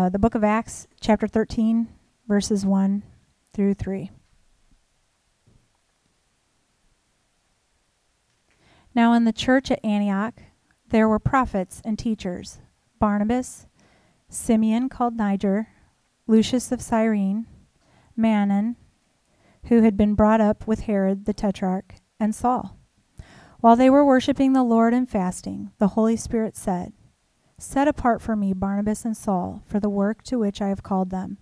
uh, the book of Acts, chapter 13, verses 1 through 3. Now, in the church at Antioch, there were prophets and teachers Barnabas, Simeon called Niger, Lucius of Cyrene, Manaen, who had been brought up with Herod the Tetrarch, and Saul. While they were worshiping the Lord and fasting, the Holy Spirit said, Set apart for me Barnabas and Saul for the work to which I have called them.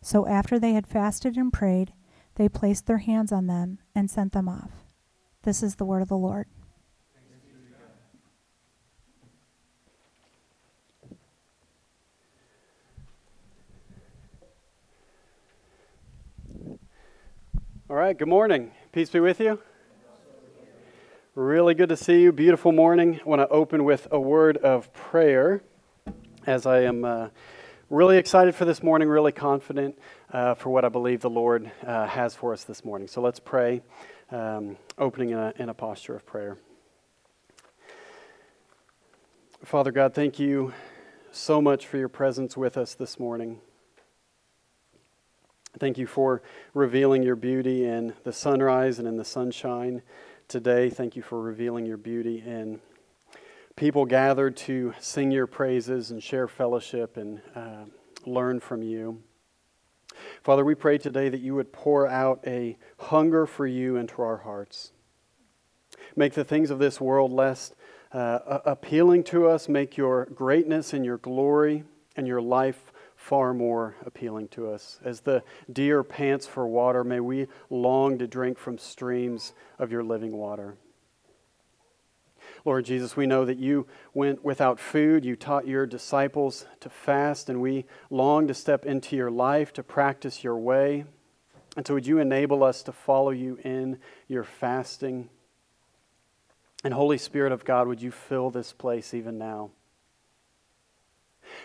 So after they had fasted and prayed, they placed their hands on them and sent them off. This is the word of the Lord. All right, good morning. Peace be with you. Really good to see you. Beautiful morning. I want to open with a word of prayer as I am uh, really excited for this morning, really confident uh, for what I believe the Lord uh, has for us this morning. So let's pray, um, opening in a, in a posture of prayer. Father God, thank you so much for your presence with us this morning. Thank you for revealing your beauty in the sunrise and in the sunshine today. Thank you for revealing your beauty in people gathered to sing your praises and share fellowship and uh, learn from you. Father, we pray today that you would pour out a hunger for you into our hearts. Make the things of this world less uh, appealing to us. Make your greatness and your glory and your life far more appealing to us. As the deer pants for water, may we long to drink from streams of your living water. Lord Jesus, we know that you went without food. You taught your disciples to fast, and we long to step into your life, to practice your way. And so, would you enable us to follow you in your fasting? And, Holy Spirit of God, would you fill this place even now?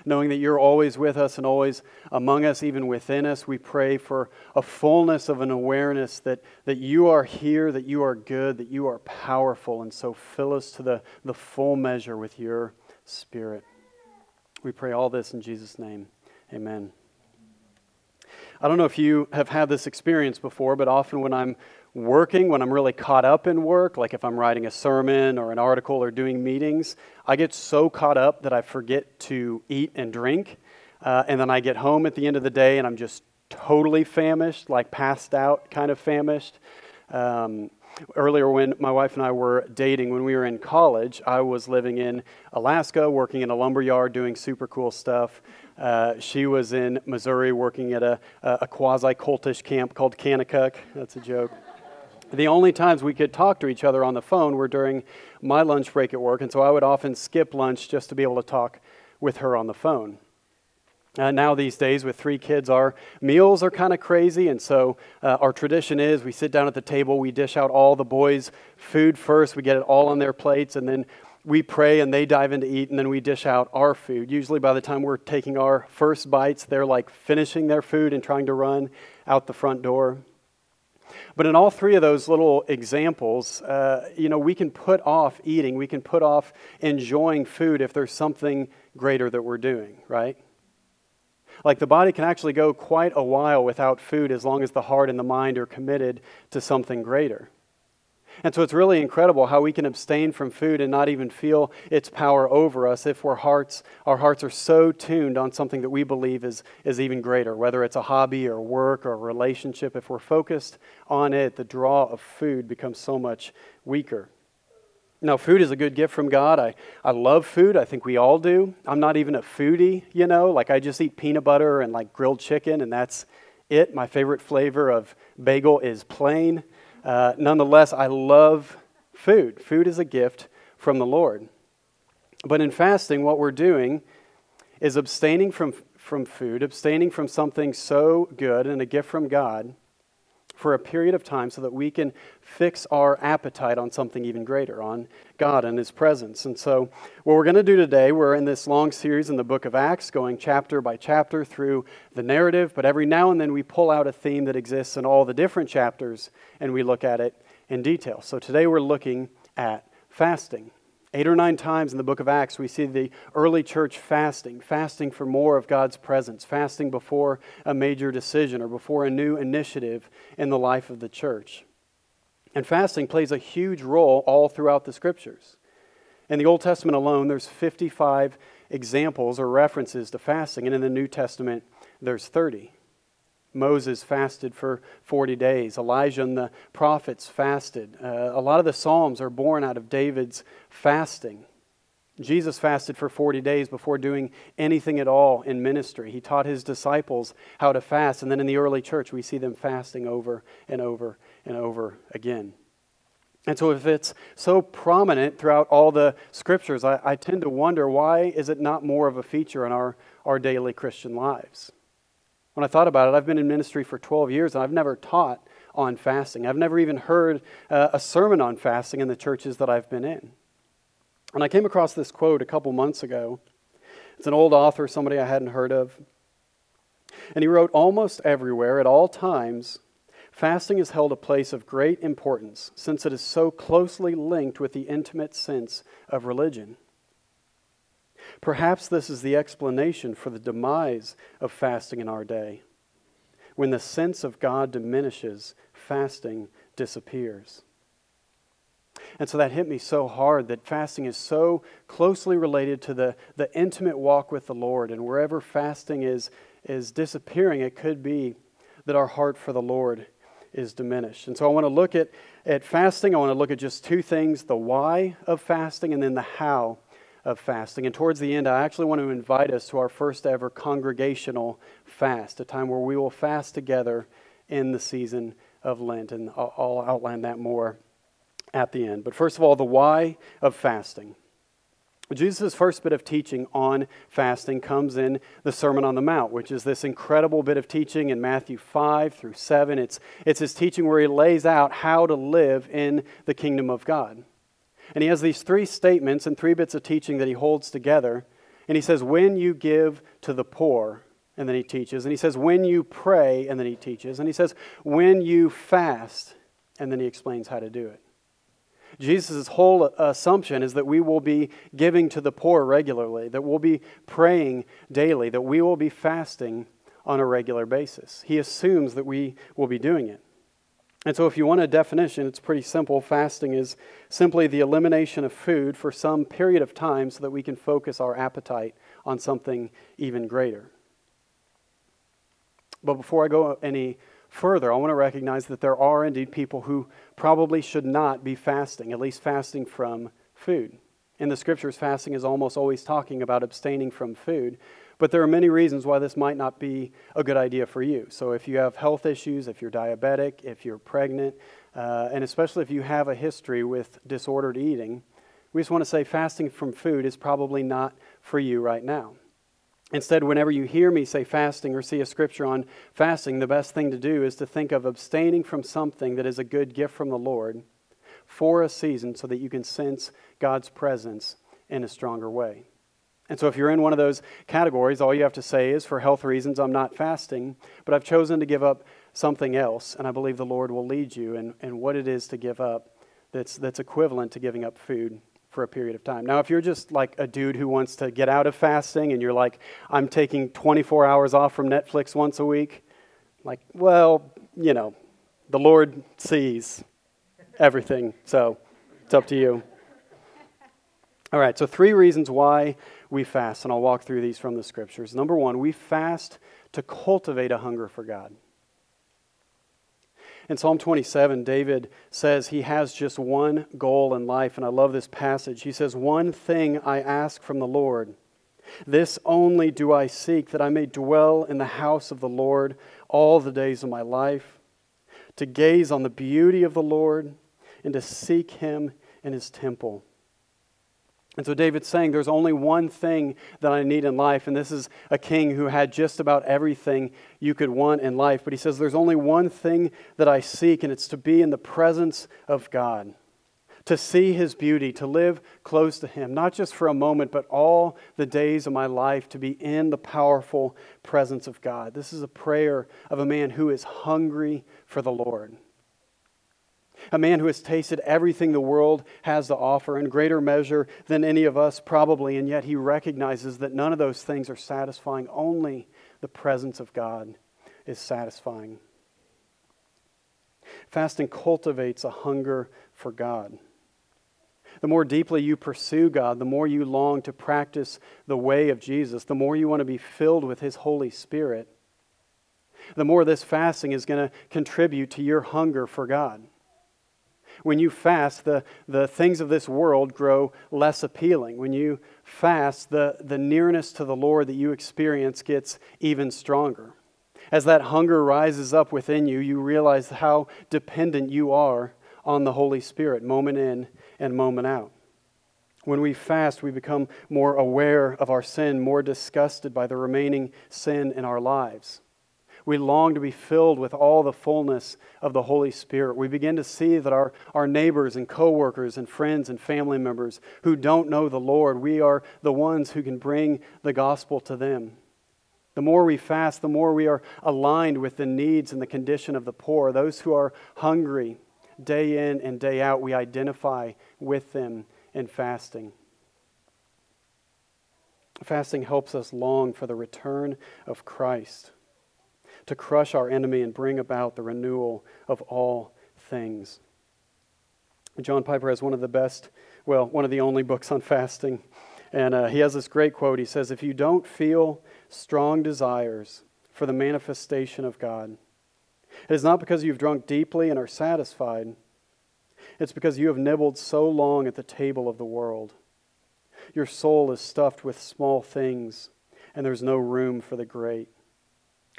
Knowing that you're always with us and always among us, even within us. We pray for a fullness of an awareness that, that you are here, that you are good, that you are powerful, and so fill us to the, the full measure with your Spirit. We pray all this in Jesus' name. Amen. I don't know if you have had this experience before, but often when I'm working, when I'm really caught up in work, like if I'm writing a sermon or an article or doing meetings, I get so caught up that I forget to eat and drink. Uh, and then I get home at the end of the day and I'm just totally famished, like passed out, kind of famished. Um, earlier, when my wife and I were dating, when we were in college, I was living in Alaska, working in a lumber yard, doing super cool stuff. Uh, she was in Missouri working at a, a quasi cultish camp called Kanakuk. That's a joke. The only times we could talk to each other on the phone were during my lunch break at work, and so I would often skip lunch just to be able to talk with her on the phone. Uh, now, these days, with three kids, our meals are kind of crazy, and so uh, our tradition is we sit down at the table, we dish out all the boys' food first, we get it all on their plates, and then we pray and they dive in to eat, and then we dish out our food. Usually, by the time we're taking our first bites, they're like finishing their food and trying to run out the front door. But in all three of those little examples, uh, you know, we can put off eating, we can put off enjoying food if there's something greater that we're doing, right? Like the body can actually go quite a while without food as long as the heart and the mind are committed to something greater. And so it's really incredible how we can abstain from food and not even feel its power over us if our hearts, our hearts are so tuned on something that we believe is, is even greater, whether it's a hobby or work or a relationship. If we're focused on it, the draw of food becomes so much weaker. Now, food is a good gift from God. I, I love food. I think we all do. I'm not even a foodie, you know, like I just eat peanut butter and like grilled chicken, and that's it. My favorite flavor of bagel is plain. Uh, nonetheless, I love food. Food is a gift from the Lord. But in fasting, what we're doing is abstaining from, from food, abstaining from something so good and a gift from God for a period of time so that we can fix our appetite on something even greater, on God and His presence. And so, what we're going to do today, we're in this long series in the book of Acts, going chapter by chapter through the narrative, but every now and then we pull out a theme that exists in all the different chapters and we look at it in detail. So, today we're looking at fasting. Eight or nine times in the book of Acts, we see the early church fasting, fasting for more of God's presence, fasting before a major decision or before a new initiative in the life of the church. And fasting plays a huge role all throughout the scriptures. In the Old Testament alone, there's 55 examples or references to fasting, and in the New Testament, there's 30. Moses fasted for 40 days. Elijah and the prophets fasted. Uh, a lot of the Psalms are born out of David's fasting. Jesus fasted for 40 days before doing anything at all in ministry. He taught his disciples how to fast, and then in the early church, we see them fasting over and over and over again. And so, if it's so prominent throughout all the scriptures, I, I tend to wonder why is it not more of a feature in our, our daily Christian lives? When I thought about it, I've been in ministry for 12 years and I've never taught on fasting. I've never even heard uh, a sermon on fasting in the churches that I've been in. And I came across this quote a couple months ago. It's an old author, somebody I hadn't heard of. And he wrote Almost everywhere, at all times, fasting is held a place of great importance since it is so closely linked with the intimate sense of religion. Perhaps this is the explanation for the demise of fasting in our day. When the sense of God diminishes, fasting disappears. And so that hit me so hard that fasting is so closely related to the, the intimate walk with the Lord. And wherever fasting is, is disappearing, it could be that our heart for the Lord is diminished. And so I want to look at, at fasting. I want to look at just two things the why of fasting and then the how of fasting. And towards the end, I actually want to invite us to our first ever congregational fast, a time where we will fast together in the season of Lent. And I'll, outline that more at the end. But first of all, the why of fasting. Jesus' first bit of teaching on fasting comes in the Sermon on the Mount, which is this incredible bit of teaching in Matthew 5 through 7. It's, it's his teaching where he lays out how to live in the kingdom of God. And he has these three statements and three bits of teaching that he holds together. And he says, When you give to the poor, and then he teaches. And he says, When you pray, and then he teaches. And he says, When you fast, and then he explains how to do it. Jesus' whole uh, assumption is that we will be giving to the poor regularly, that we'll be praying daily, that we will be fasting on a regular basis. He assumes that we will be doing it. And so, if you want a definition, it's pretty simple. Fasting is simply the elimination of food for some period of time so that we can focus our appetite on something even greater. But before I go any further, I want to recognize that there are indeed people who probably should not be fasting, at least fasting from food. In the scriptures, fasting is almost always talking about abstaining from food. But there are many reasons why this might not be a good idea for you. So, if you have health issues, if you're diabetic, if you're pregnant, uh, and especially if you have a history with disordered eating, we just want to say fasting from food is probably not for you right now. Instead, whenever you hear me say fasting or see a scripture on fasting, the best thing to do is to think of abstaining from something that is a good gift from the Lord for a season so that you can sense God's presence in a stronger way. And so, if you're in one of those categories, all you have to say is, for health reasons, I'm not fasting, but I've chosen to give up something else, and I believe the Lord will lead you in, in what it is to give up that's, that's equivalent to giving up food for a period of time. Now, if you're just like a dude who wants to get out of fasting and you're like, I'm taking 24 hours off from Netflix once a week, like, well, you know, the Lord sees everything, so it's up to you. All right, so three reasons why we fast, and I'll walk through these from the scriptures. Number one, we fast to cultivate a hunger for God. In Psalm 27, David says he has just one goal in life, and I love this passage. He says, One thing I ask from the Lord, this only do I seek, that I may dwell in the house of the Lord all the days of my life, to gaze on the beauty of the Lord and to seek him in his temple. And so David's saying there's only one thing that I need in life, and this is a king who had just about everything you could want in life. But he says there's only one thing that I seek, and it's to be in the presence of God, to see his beauty, to live close to him, not just for a moment, but all the days of my life, to be in the powerful presence of God. This is a prayer of a man who is hungry for the Lord. A man who has tasted everything the world has to offer in greater measure than any of us, probably, and yet he recognizes that none of those things are satisfying. Only the presence of God is satisfying. Fasting cultivates a hunger for God. The more deeply you pursue God, the more you long to practice the way of Jesus, the more you want to be filled with His Holy Spirit, the more this fasting is going to contribute to your hunger for God. When you fast, the, the things of this world grow less appealing. When you fast, the, the nearness to the Lord that you experience gets even stronger. As that hunger rises up within you, you realize how dependent you are on the Holy Spirit, moment in and moment out. When we fast, we become more aware of our sin, more disgusted by the remaining sin in our lives. We long to be filled with all the fullness of the Holy Spirit. We begin to see that our, our neighbors and coworkers and friends and family members who don't know the Lord, we are the ones who can bring the gospel to them. The more we fast, the more we are aligned with the needs and the condition of the poor, those who are hungry day in and day out, we identify with them in fasting. Fasting helps us long for the return of Christ, to crush our enemy and bring about the renewal of all things. John Piper has one of the best, well, one of the only books on fasting. And uh, he has this great quote. He says, If you don't feel strong desires for the manifestation of God, it is not because you've drunk deeply and are satisfied. It's because you have nibbled so long at the table of the world. Your soul is stuffed with small things, and there's no room for the great.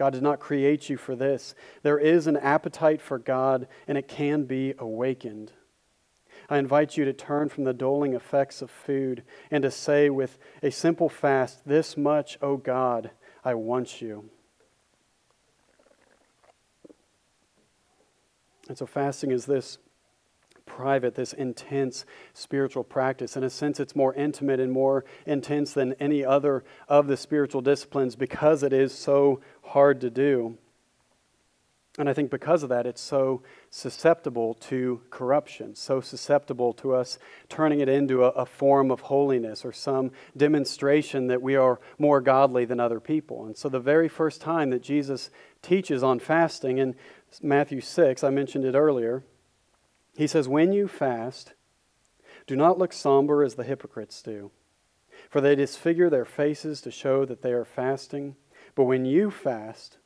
God did not create you for this. There is an appetite for God, and it can be awakened. I invite you to turn from the doling effects of food and to say with a simple fast, This much, O God, I want you. And so, fasting is this private, this intense spiritual practice. In a sense, it's more intimate and more intense than any other of the spiritual disciplines because it is so hard to do. And I think because of that, it's so susceptible to corruption, so susceptible to us turning it into a, a, form of holiness or some demonstration that we are more godly than other people. And so, the very first time that Jesus teaches on fasting in Matthew 6, I mentioned it earlier, he says, When you fast, do not look somber as the hypocrites do, for they disfigure their faces to show that they are fasting. But when you fast,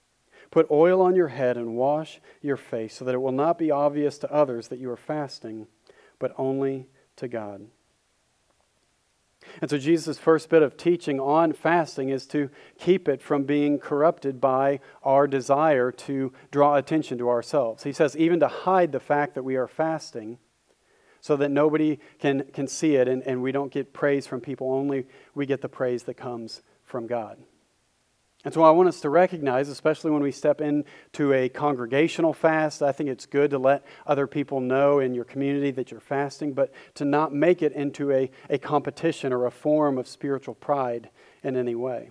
Put oil on your head and wash your face so that it will not be obvious to others that you are fasting, but only to God. And so, Jesus' first bit of teaching on fasting is to keep it from being corrupted by our desire to draw attention to ourselves. He says, even to hide the fact that we are fasting so that nobody can, can see it and, and we don't get praise from people, only we get the praise that comes from God. And so I want us to recognize, especially when we step into a congregational fast, I think it's good to let other people know in your community that you're fasting, but to not make it into a, a competition or a form of spiritual pride in any way.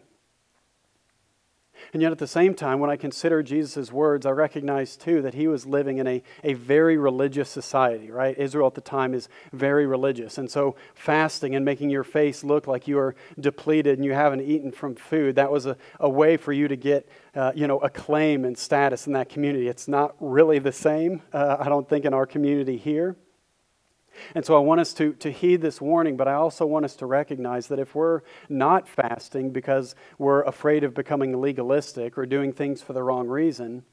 And yet, at the same time, when I consider Jesus' words, I recognize too that he was living in a, a very religious society, right? Israel at the time is very religious. And so, fasting and making your face look like you are depleted and you haven't eaten from food, that was a, a way for you to get, uh, you know, acclaim and status in that community. It's not really the same, uh, I don't think, in our community here. And so I want us to, to heed this warning, but I also want us to recognize that if we're not fasting because we're afraid of becoming legalistic or doing things for the wrong reason,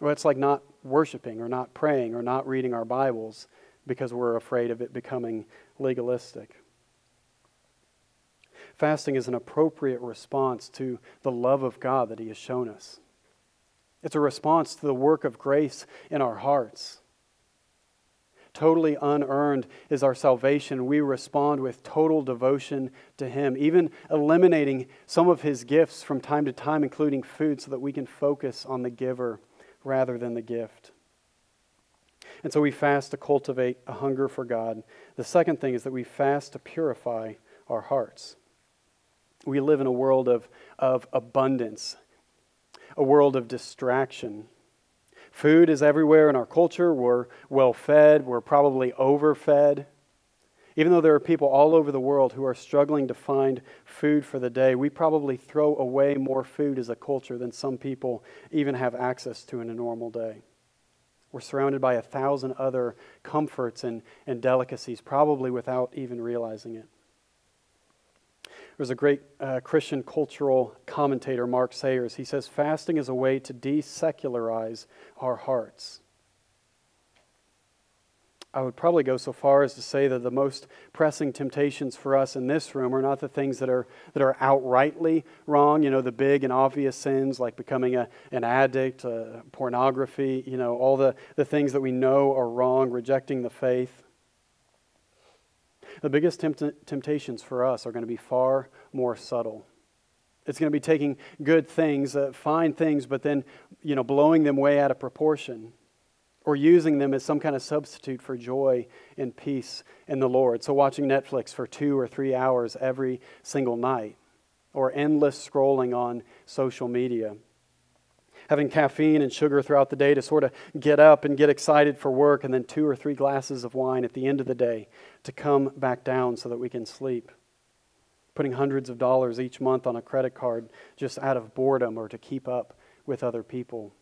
well, it's like not worshiping or not praying or not reading our Bibles because we're afraid of it becoming legalistic. Fasting is an appropriate response to the love of God that He has shown us. It's a response to the work of grace in our hearts totally unearned is our salvation. We respond with total devotion to Him, even eliminating some of His gifts from time to time, including food, so that we can focus on the giver rather than the gift. And so we fast to cultivate a hunger for God. The second thing is that we fast to purify our hearts. We live in a world of, of abundance, a world of distraction Food is everywhere in our culture. We're well fed, we're probably overfed. Even though there are people all over the world who are struggling to find food for the day, we probably throw away more food as a culture than some people even have access to in a normal day. We're surrounded by a thousand other comforts and, and delicacies, probably without even realizing it. There's a great uh, Christian cultural commentator, Mark Sayers. He says, Fasting is a way to desecularize our hearts. I would probably go so far as to say that the most pressing temptations for us in this room are not the things that are, that are outrightly wrong, you know, the big and obvious sins like becoming a, an addict, uh, pornography, you know, all the, the things that we know are wrong, rejecting the faith. The biggest tempt- temptations for us are going to be far more subtle. It's going to be taking good things, uh, fine things, but then, you know, blowing them way out of proportion or using them as some kind of substitute for joy and peace in the Lord. So, watching Netflix for two or three hours every single night, or endless scrolling on social media. Having caffeine and sugar throughout the day to sort of get up and get excited for work, and then two or three glasses of wine at the end of the day to come back down so that we can sleep. Putting hundreds of dollars each month on a credit card just out of boredom or to keep up with other people.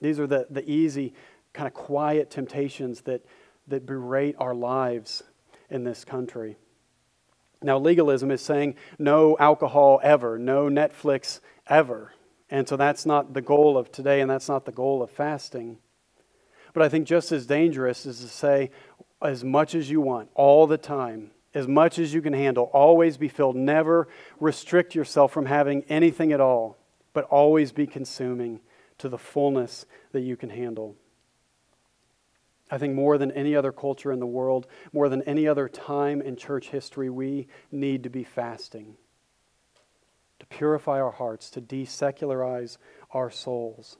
These are the, the easy, kind of quiet temptations that, that berate our lives in this country. Now, legalism is saying no alcohol ever, no Netflix ever. And so that's not the goal of today, and that's not the goal of fasting. But I think just as dangerous is to say as much as you want, all the time, as much as you can handle, always be filled. Never restrict yourself from having anything at all, but always be consuming to the fullness that you can handle. I think more than any other culture in the world, more than any other time in church history, we need to be fasting purify our hearts, to desecularize our souls.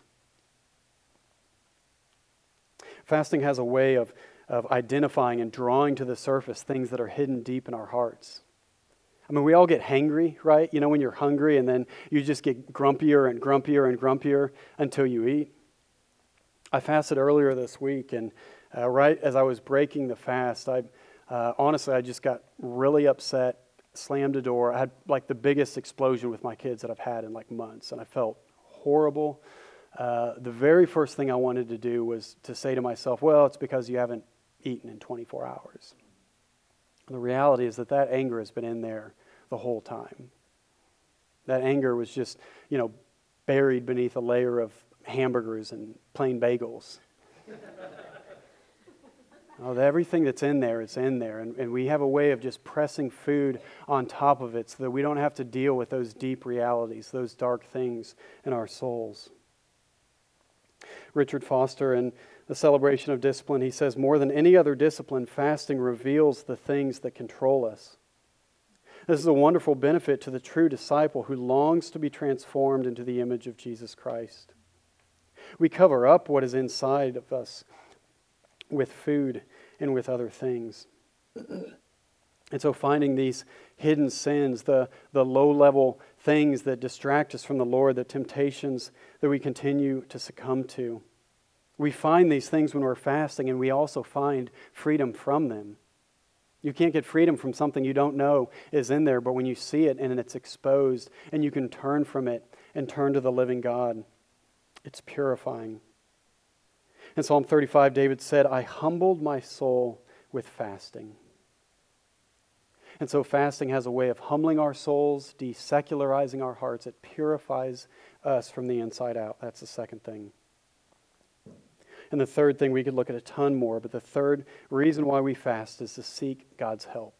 Fasting has a way of, of identifying and drawing to the surface things that are hidden deep in our hearts. I mean, we all get hangry, right? You know, when you're hungry and then you just get grumpier and grumpier and grumpier until you eat. I fasted earlier this week, and uh, right as I was breaking the fast, I uh, honestly, I just got really upset, slammed a door. I had like the biggest explosion with my kids that I've had in like months, and I felt horrible. Uh, the very first thing I wanted to do was to say to myself, well, it's because you haven't eaten in 24 hours. The reality is that that anger has been in there the whole time. That anger was just, you know, buried beneath a layer of hamburgers and plain bagels. Oh, everything that's in there is in there. And, and we have a way of just pressing food on top of it so that we don't have to deal with those deep realities, those dark things in our souls. Richard Foster, in the celebration of discipline, he says, More than any other discipline, fasting reveals the things that control us. This is a wonderful benefit to the true disciple who longs to be transformed into the image of Jesus Christ. We cover up what is inside of us with food and with other things. And so, finding these hidden sins, the, the low level things that distract us from the Lord, the temptations that we continue to succumb to, we find these things when we're fasting, and we also find freedom from them. You can't get freedom from something you don't know is in there, but when you see it and it's exposed, and you can turn from it and turn to the living God, it's purifying. In Psalm 35, David said, I humbled my soul with fasting. And so, fasting has a way of humbling our souls, desecularizing our hearts. It purifies us from the inside out. That's the second thing. And the third thing, we could look at a ton more, but the third reason why we fast is to seek God's help.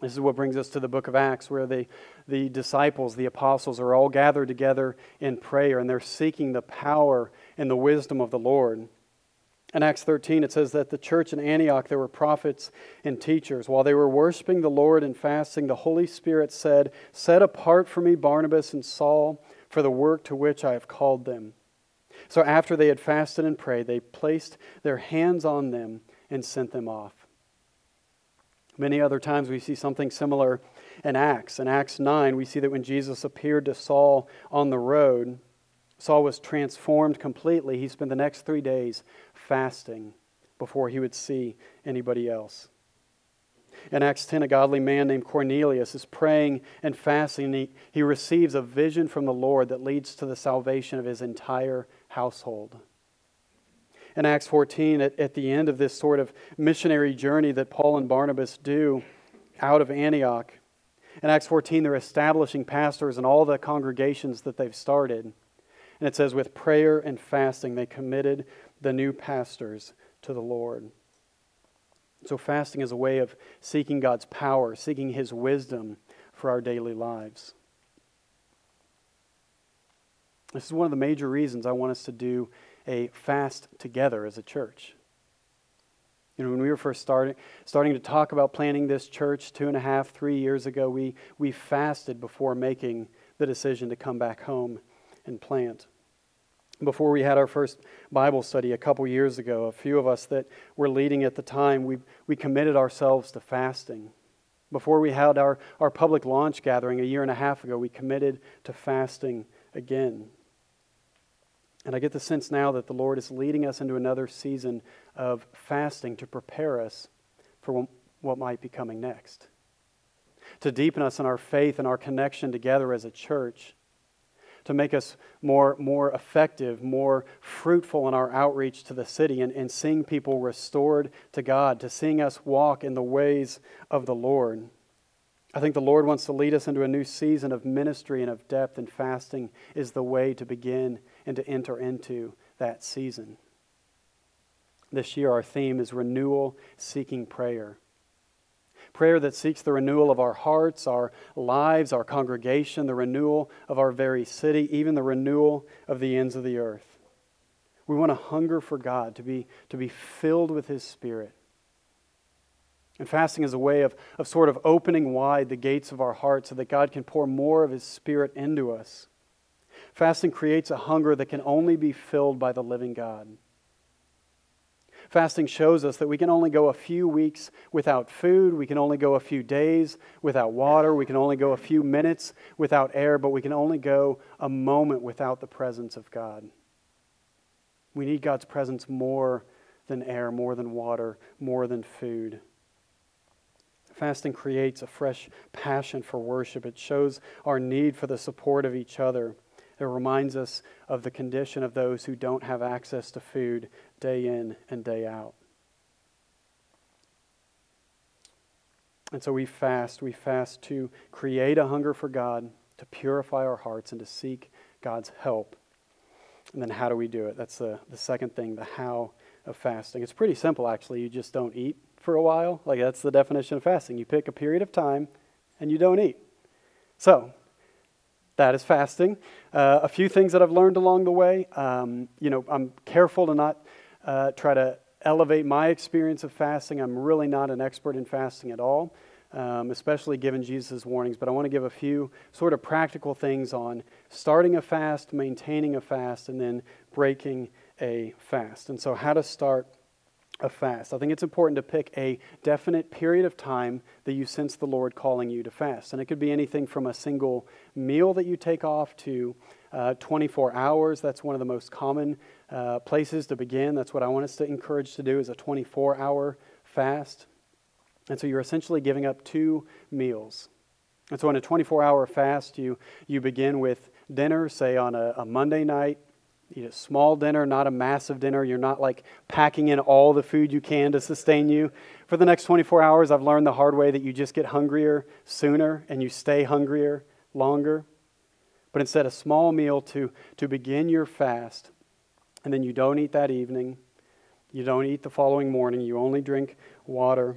This is what brings us to the book of Acts, where the, the disciples, the apostles, are all gathered together in prayer and they're seeking the power and the wisdom of the Lord. In Acts 13, it says that the church in Antioch, there were prophets and teachers. While they were worshiping the Lord and fasting, the Holy Spirit said, Set apart for me Barnabas and Saul for the work to which I have called them. So after they had fasted and prayed, they placed their hands on them and sent them off. Many other times we see something similar in Acts. In Acts 9, we see that when Jesus appeared to Saul on the road, Saul was transformed completely. He spent the next three days fasting before he would see anybody else. In Acts 10, a godly man named Cornelius is praying and fasting. And he, he receives a vision from the Lord that leads to the salvation of his entire household. In Acts 14, at, at the end of this sort of missionary journey that Paul and Barnabas do out of Antioch, in Acts 14, they're establishing pastors in all the congregations that they've started. And it says, with prayer and fasting, they committed the new pastors to the Lord. So, fasting is a way of seeking God's power, seeking His wisdom for our daily lives. This is one of the major reasons I want us to do a fast together as a church. You know, when we were first starting, starting to talk about planning this church two and a half, three years ago, we, we fasted before making the decision to come back home and plant. Before we had our first Bible study a couple years ago, a few of us that were leading at the time, we, we committed ourselves to fasting. Before we had our, our public launch gathering a year and a half ago, we committed to fasting again. And I get the sense now that the Lord is leading us into another season of fasting to prepare us for what might be coming next. To deepen us in our faith and our connection together as a church. To make us more, more effective, more fruitful in our outreach to the city and, and seeing people restored to God, to seeing us walk in the ways of the Lord. I think the Lord wants to lead us into a new season of ministry and of depth, and fasting is the way to begin and to enter into that season. This year, our theme is renewal seeking prayer. Prayer that seeks the renewal of our hearts, our lives, our congregation, the renewal of our very city, even the renewal of the ends of the earth. We want to hunger for God, to be, to be filled with His Spirit. And fasting is a way of, of sort of opening wide the gates of our hearts so that God can pour more of His Spirit into us. Fasting creates a hunger that can only be filled by the living God. Fasting shows us that we can only go a few weeks without food, we can only go a few days without water, we can only go a few minutes without air, but we can only go a moment without the presence of God. We need God's presence more than air, more than water, more than food. Fasting creates a fresh passion for worship. It shows our need for the support of each other. It reminds us of the condition of those who don't have access to food day in and day out. And so we fast. We fast to create a hunger for God, to purify our hearts, and to seek God's help. And then how do we do it? That's the, the second thing, the how of fasting. It's pretty simple, actually. You just don't eat for a while. Like, that's the definition of fasting. You pick a period of time and you don't eat. So, that is fasting. Uh, a few things that I've learned along the way. Um, you know, I'm careful to not uh, try to elevate my experience of fasting. I'm really not an expert in fasting at all, um, especially given Jesus' warnings. But I want to give a few sort of practical things on starting a fast, maintaining a fast, and then breaking a fast. And so, how to start a fast. I think it's important to pick a definite period of time that you sense the Lord calling you to fast. And it could be anything from a single meal that you take off to uh, 24 hours. That's one of the most common uh, places to begin. That's what I want us to encourage to do is a 24 hour fast. And so you're essentially giving up two meals. And so in a 24 hour fast, you, you begin with dinner, say on a, a Monday night, eat a small dinner, not a massive dinner. You're not like packing in all the food you can to sustain you. For the next 24 hours, I've learned the hard way that you just get hungrier sooner and you stay hungrier longer. But instead, a small meal to, to begin your fast, and then you don't eat that evening. You don't eat the following morning. You only drink water.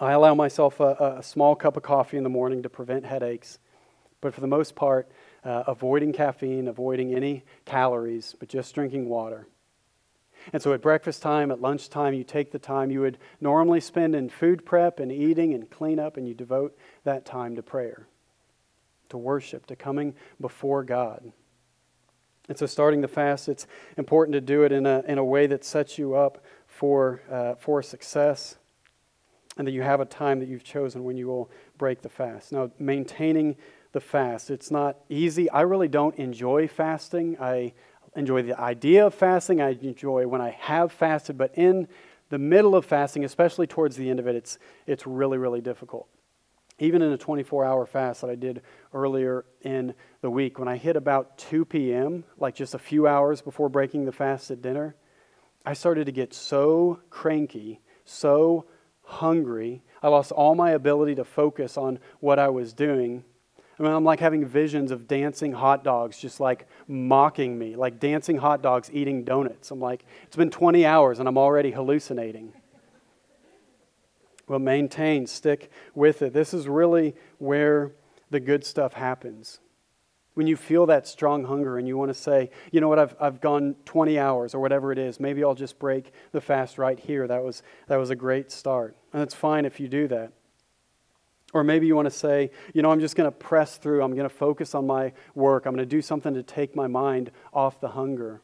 I allow myself a, a small cup of coffee in the morning to prevent headaches. But for the most part, uh, avoiding caffeine, avoiding any calories, but just drinking water. And so at breakfast time, at lunchtime, you take the time you would normally spend in food prep and eating and cleanup, and you devote that time to prayer, to worship, to coming before God. And so, starting the fast, it's important to do it in a, in a way that sets you up for, uh, for success, and that you have a time that you've chosen when you will break the fast. Now, maintaining the fast. It's not easy. I really don't enjoy fasting. I enjoy the idea of fasting. I enjoy when I have fasted, but in the middle of fasting, especially towards the end of it, it's, it's really, really difficult. Even in a 24 hour fast that I did earlier in the week, when I hit about 2 p.m., like just a few hours before breaking the fast at dinner, I started to get so cranky, so hungry. I lost all my ability to focus on what I was doing. I mean, I'm like having visions of dancing hot dogs just like mocking me, like dancing hot dogs eating donuts. I'm like, it's been 20 hours and I'm already hallucinating. Well, maintain, stick with it. This is really where the good stuff happens. When you feel that strong hunger and you want to say, you know what, I've, I've gone 20 hours or whatever it is, maybe I'll just break the fast right here. That was, that was a great start. And it's fine if you do that. Or maybe you want to say, you know, I'm just going to press through. I'm going to focus on my work. I'm going to do something to take my mind off the hunger.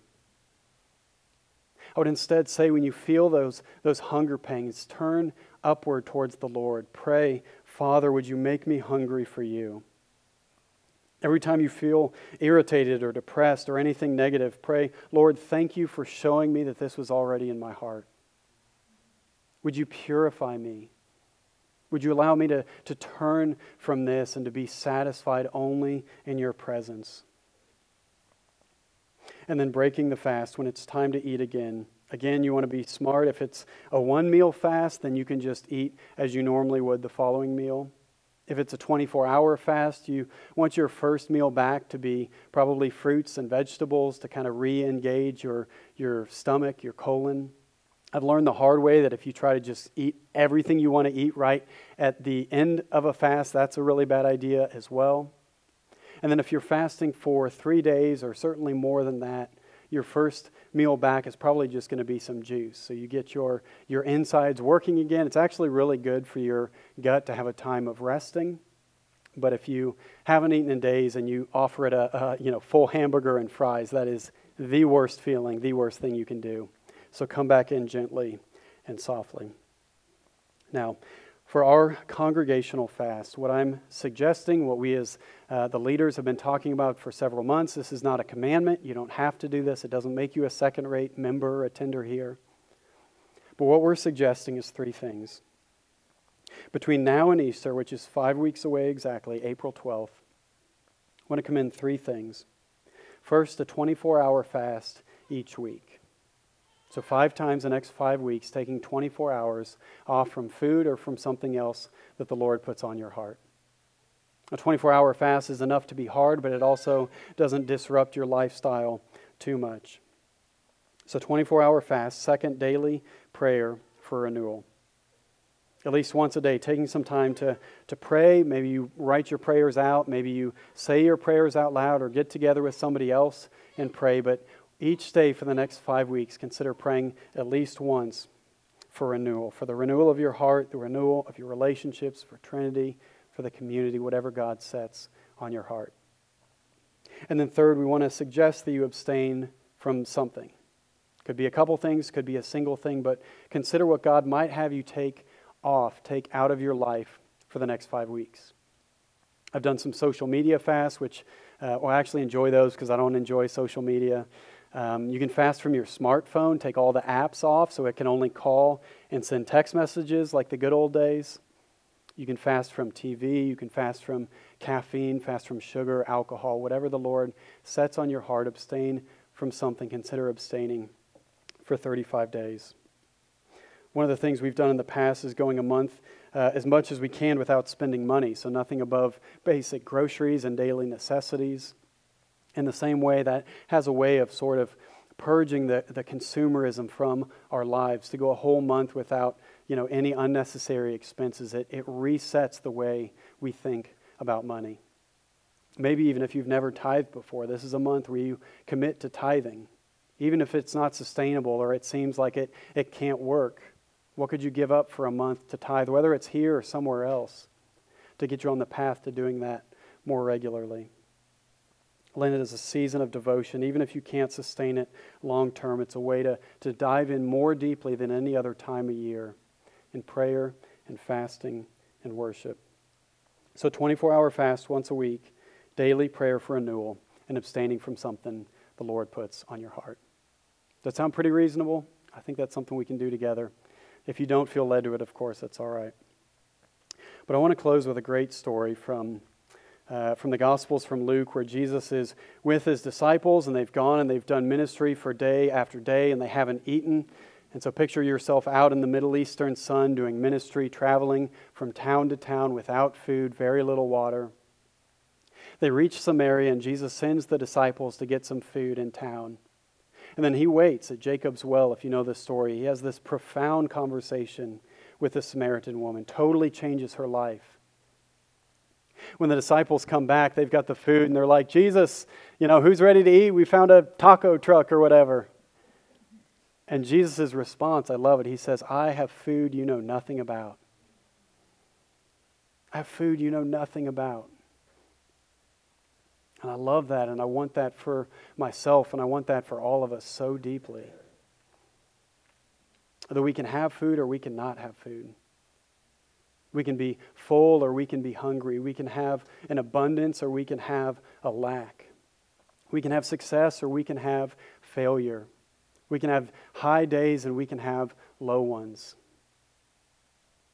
I would instead say, when you feel those, those hunger pangs, turn upward towards the Lord. Pray, Father, would you make me hungry for you? Every time you feel irritated or depressed or anything negative, pray, Lord, thank you for showing me that this was already in my heart. Would you purify me? Would you allow me to, to turn from this and to be satisfied only in your presence? And then breaking the fast when it's time to eat again. Again, you want to be smart. If it's a one meal fast, then you can just eat as you normally would the following meal. If it's a 24 hour fast, you want your first meal back to be probably fruits and vegetables to kind of re engage your, your stomach, your colon. I've learned the hard way that if you try to just eat everything you want to eat right at the end of a fast, that's a really bad idea as well. And then if you're fasting for three days or certainly more than that, your first meal back is probably just going to be some juice. So you get your, your insides working again. It's actually really good for your gut to have a time of resting. But if you haven't eaten in days and you offer it a, a you know, full hamburger and fries, that is the worst feeling, the worst thing you can do. So come back in gently and softly. Now, for our congregational fast. What I'm suggesting, what we as uh, the leaders have been talking about for several months, this is not a commandment. You don't have to do this, it doesn't make you a second rate member or attender here. But what we're suggesting is three things. Between now and Easter, which is five weeks away exactly, April 12th, I want to commend three things. First, a 24 hour fast each week. So, five times the next five weeks, taking 24 hours off from food or from something else that the Lord puts on your heart. A 24 hour fast is enough to be hard, but it also doesn't disrupt your lifestyle too much. So, 24 hour fast, second, daily prayer for renewal. At least once a day, taking some time to, to pray. Maybe you write your prayers out. Maybe you say your prayers out loud or get together with somebody else and pray. But each day for the next five weeks, consider praying at least once for renewal, for the renewal of your heart, the renewal of your relationships, for Trinity, for the community, whatever God sets on your heart. And then, third, we want to suggest that you abstain from something. Could be a couple things, could be a single thing, but consider what God might have you take off, take out of your life for the next five weeks. I've done some social media fasts, which uh, well, I actually enjoy those because I don't enjoy social media. Um, you can fast from your smartphone, take all the apps off so it can only call and send text messages like the good old days. You can fast from TV, you can fast from caffeine, fast from sugar, alcohol, whatever the Lord sets on your heart. Abstain from something. Consider abstaining for 35 days. One of the things we've done in the past is going a month uh, as much as we can without spending money, so nothing above basic groceries and daily necessities in the same way that has a way of sort of purging the, the consumerism from our lives to go a whole month without you know any unnecessary expenses. It, it resets the way we think about money. Maybe even if you've never tithed before this is a month where you commit to tithing. Even if it's not sustainable or it seems like it, it can't work what could you give up for a month to tithe whether it's here or somewhere else to get you on the path to doing that more regularly Lent is a season of devotion. Even if you can't sustain it long term, it's a way to, to dive in more deeply than any other time of year in prayer and fasting and worship. So, 24 hour fast once a week, daily prayer for renewal, and abstaining from something the Lord puts on your heart. Does that sound pretty reasonable? I think that's something we can do together. If you don't feel led to it, of course, that's all right. But I want to close with a great story from, uh, from the Gospels from Luke, where Jesus is with his disciples, and they've gone and they've done ministry for day after day, and they haven't eaten. And so picture yourself out in the Middle Eastern sun doing ministry, traveling from town to town without food, very little water. They reach Samaria, and Jesus sends the disciples to get some food in town. And then he waits at Jacob's well, if you know this story. He has this profound conversation with the Samaritan woman, totally changes her life. When the disciples come back, they've got the food and they're like, Jesus, you know, who's ready to eat? We found a taco truck or whatever. And Jesus' response, I love it. He says, I have food you know nothing about. I have food you know nothing about. And I love that, and I want that for myself, and I want that for all of us so deeply that we can have food or we can not have food. We can be full or we can be hungry. We can have an abundance or we can have a lack. We can have success or we can have failure. We can have high days and we can have low ones.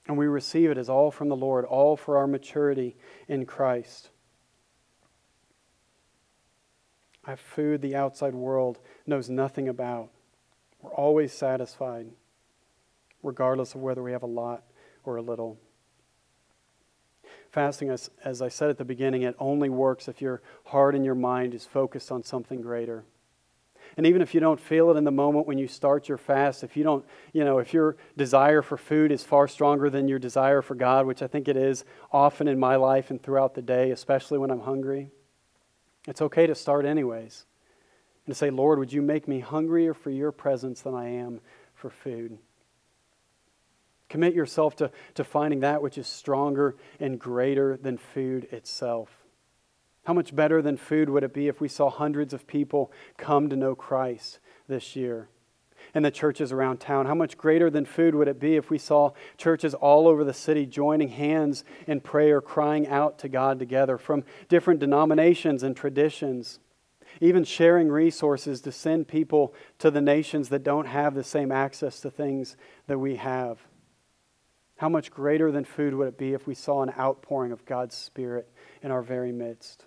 And we receive it as all from the Lord, all for our maturity in Christ. I have food the outside world knows nothing about. We're always satisfied regardless of whether we have a lot or a little. Fasting, as, as I said at the beginning, it only works if your heart and your mind is focused on something greater. And even if you don't feel it in the moment when you start your fast, if you don't, you know, if your desire for food is far stronger than your desire for God, which I think it is often in my life and throughout the day, especially when I'm hungry, it's okay to start anyways. And to say, Lord, would you make me hungrier for your presence than I am for food? Commit yourself to, to finding that which is stronger and greater than food itself. How much better than food would it be if we saw hundreds of people come to know Christ this year? in the churches around town? How much greater than food would it be if we saw churches all over the city joining hands in prayer, crying out to God together from different denominations and traditions, even sharing resources to send people to the nations that don't have the same access to things that we have? How much greater than food would it be if we saw an outpouring of God's Spirit in our very midst?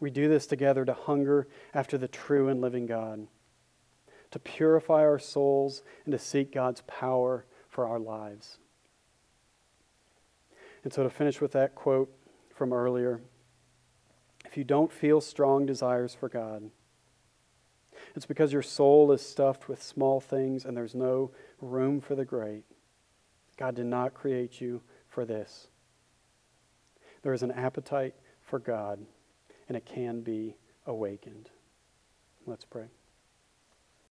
We do this together to hunger after the true and living God, to purify our souls, and to seek God's power for our lives. And so, to finish with that quote from earlier if you don't feel strong desires for God, it's because your soul is stuffed with small things and there's no room for the great. God did not create you for this. There is an appetite for God, and it can be awakened. Let's pray.